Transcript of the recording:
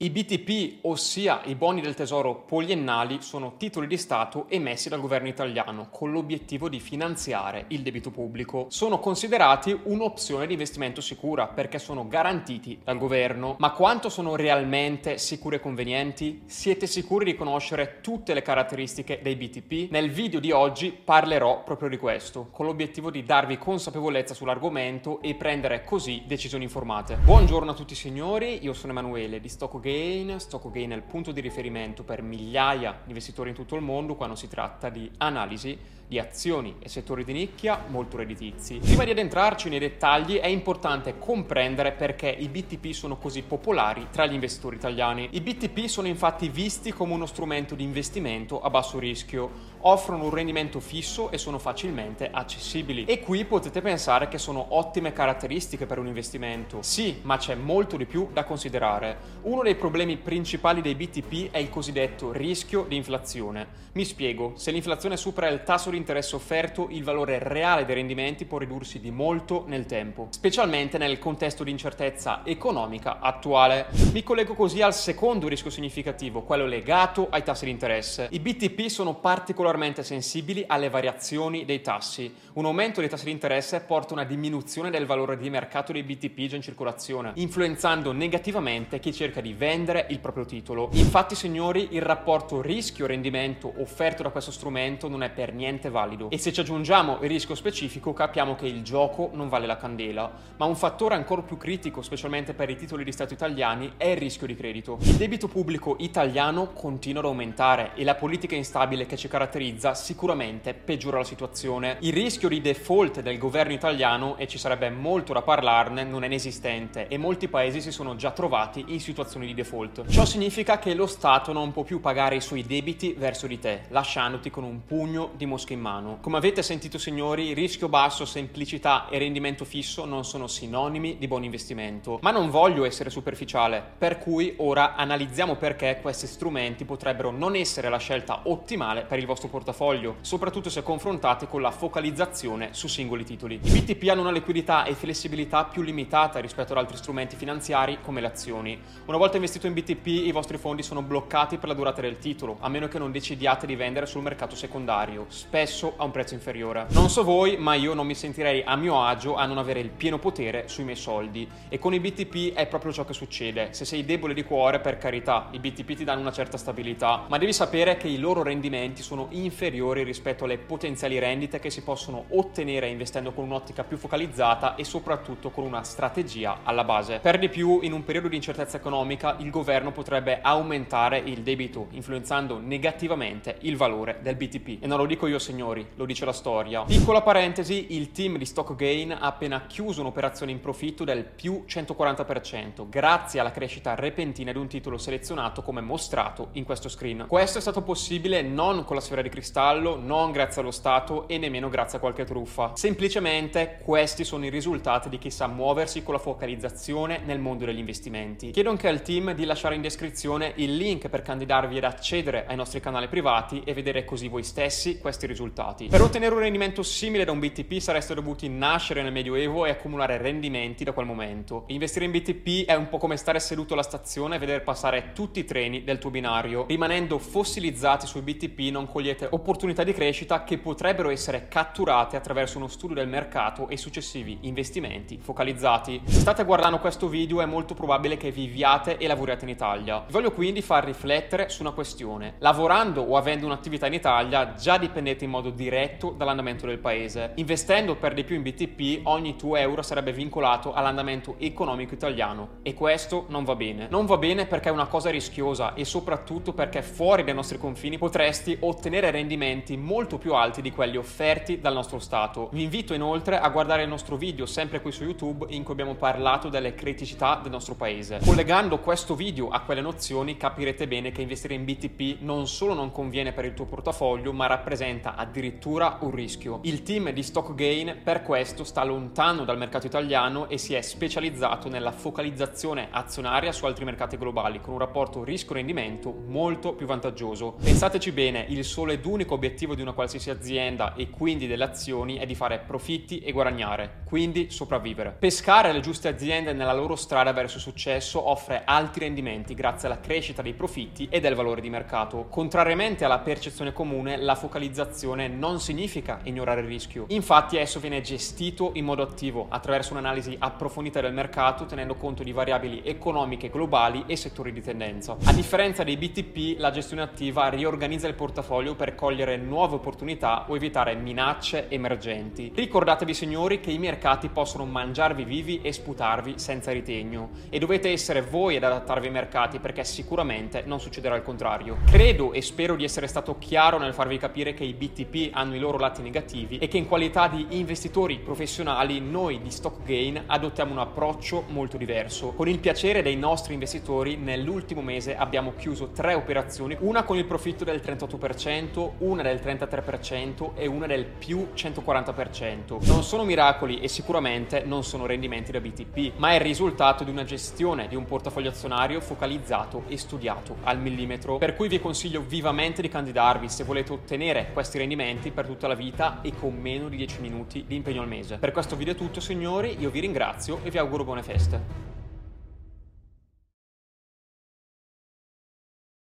I BTP, ossia i boni del tesoro poliennali, sono titoli di Stato emessi dal governo italiano con l'obiettivo di finanziare il debito pubblico. Sono considerati un'opzione di investimento sicura perché sono garantiti dal governo. Ma quanto sono realmente sicuri e convenienti? Siete sicuri di conoscere tutte le caratteristiche dei BTP? Nel video di oggi parlerò proprio di questo, con l'obiettivo di darvi consapevolezza sull'argomento e prendere così decisioni informate. Buongiorno a tutti signori, io sono Emanuele di Stocco Gain. Stock Gain è il punto di riferimento per migliaia di investitori in tutto il mondo quando si tratta di analisi di azioni e settori di nicchia molto redditizi. Prima di addentrarci nei dettagli è importante comprendere perché i BTP sono così popolari tra gli investitori italiani. I BTP sono infatti visti come uno strumento di investimento a basso rischio, offrono un rendimento fisso e sono facilmente accessibili. E qui potete pensare che sono ottime caratteristiche per un investimento. Sì, ma c'è molto di più da considerare. Uno dei problemi principali dei BTP è il cosiddetto rischio di inflazione. Mi spiego, se l'inflazione supera il tasso di interesse offerto, il valore reale dei rendimenti può ridursi di molto nel tempo, specialmente nel contesto di incertezza economica attuale. Mi collego così al secondo rischio significativo, quello legato ai tassi di interesse. I BTP sono particolarmente sensibili alle variazioni dei tassi. Un aumento dei tassi di interesse porta a una diminuzione del valore di mercato dei BTP già in circolazione, influenzando negativamente chi cerca di vendere il proprio titolo. Infatti, signori, il rapporto rischio-rendimento offerto da questo strumento non è per niente valido. E se ci aggiungiamo il rischio specifico capiamo che il gioco non vale la candela, ma un fattore ancora più critico, specialmente per i titoli di Stato italiani, è il rischio di credito. Il debito pubblico italiano continua ad aumentare e la politica instabile che ci caratterizza sicuramente peggiora la situazione. Il rischio di default del governo italiano, e ci sarebbe molto da parlarne, non è inesistente e molti paesi si sono già trovati in situazioni di default. Ciò significa che lo Stato non può più pagare i suoi debiti verso di te, lasciandoti con un pugno di mosche in mano. Come avete sentito signori, rischio basso, semplicità e rendimento fisso non sono sinonimi di buon investimento. Ma non voglio essere superficiale, per cui ora analizziamo perché questi strumenti potrebbero non essere la scelta ottimale per il vostro portafoglio, soprattutto se confrontati con la focalizzazione su singoli titoli. I BTP hanno una liquidità e flessibilità più limitata rispetto ad altri strumenti finanziari come le azioni. Una volta investito in BTP i vostri fondi sono bloccati per la durata del titolo, a meno che non decidiate di vendere sul mercato secondario. Spesso a un prezzo inferiore. Non so voi, ma io non mi sentirei a mio agio a non avere il pieno potere sui miei soldi e con i BTP è proprio ciò che succede. Se sei debole di cuore, per carità, i BTP ti danno una certa stabilità, ma devi sapere che i loro rendimenti sono inferiori rispetto alle potenziali rendite che si possono ottenere investendo con un'ottica più focalizzata e soprattutto con una strategia alla base. Per di più, in un periodo di incertezza economica, il governo potrebbe aumentare il debito, influenzando negativamente il valore del BTP. E non lo dico io, signori, lo dice la storia. Piccola parentesi, il team di Stock Gain ha appena chiuso un'operazione in profitto del più 140%, grazie alla crescita repentina di un titolo selezionato come mostrato in questo screen. Questo è stato possibile non con la sfera di cristallo, non grazie allo Stato e nemmeno grazie a qualche truffa. Semplicemente questi sono i risultati di chi sa muoversi con la focalizzazione nel mondo degli investimenti. Chiedo anche al team di lasciare in descrizione il link per candidarvi ad accedere ai nostri canali privati e vedere così voi stessi questi risultati. Per ottenere un rendimento simile da un BTP sareste dovuti nascere nel Medioevo e accumulare rendimenti da quel momento. Investire in BTP è un po' come stare seduto alla stazione e vedere passare tutti i treni del tuo binario. Rimanendo fossilizzati sui BTP non cogliete opportunità di crescita che potrebbero essere catturate attraverso uno studio del mercato e successivi investimenti focalizzati. Se state guardando questo video è molto probabile che viviate e lavoriate in Italia. Vi voglio quindi far riflettere su una questione. Lavorando o avendo un'attività in Italia già dipendete in modo diretto dall'andamento del paese. Investendo per di più in BTP, ogni tuo euro sarebbe vincolato all'andamento economico italiano e questo non va bene. Non va bene perché è una cosa rischiosa e soprattutto perché fuori dai nostri confini potresti ottenere rendimenti molto più alti di quelli offerti dal nostro Stato. Vi invito inoltre a guardare il nostro video sempre qui su YouTube in cui abbiamo parlato delle criticità del nostro paese. Collegando questo video a quelle nozioni capirete bene che investire in BTP non solo non conviene per il tuo portafoglio ma rappresenta addirittura un rischio. Il team di Stock Gain per questo sta lontano dal mercato italiano e si è specializzato nella focalizzazione azionaria su altri mercati globali con un rapporto rischio-rendimento molto più vantaggioso. Pensateci bene, il solo ed unico obiettivo di una qualsiasi azienda e quindi delle azioni è di fare profitti e guadagnare, quindi sopravvivere. Pescare le giuste aziende nella loro strada verso successo offre alti alti rendimenti grazie alla crescita dei profitti e del valore di mercato. Contrariamente alla percezione comune, la focalizzazione non significa ignorare il rischio. Infatti esso viene gestito in modo attivo attraverso un'analisi approfondita del mercato tenendo conto di variabili economiche globali e settori di tendenza. A differenza dei BTP, la gestione attiva riorganizza il portafoglio per cogliere nuove opportunità o evitare minacce emergenti. Ricordatevi signori che i mercati possono mangiarvi vivi e sputarvi senza ritegno e dovete essere voi ad adattarvi ai mercati perché sicuramente non succederà il contrario. Credo e spero di essere stato chiaro nel farvi capire che i BTP hanno i loro lati negativi e che in qualità di investitori professionali noi di Stock Gain adottiamo un approccio molto diverso. Con il piacere dei nostri investitori nell'ultimo mese abbiamo chiuso tre operazioni, una con il profitto del 38%, una del 33% e una del più 140%. Non sono miracoli e sicuramente non sono rendimenti da BTP, ma è il risultato di una gestione di un portafoglio azionario focalizzato e studiato al millimetro, per cui vi consiglio vivamente di candidarvi se volete ottenere questi rendimenti per tutta la vita e con meno di 10 minuti di impegno al mese. Per questo video è tutto signori, io vi ringrazio e vi auguro buone feste.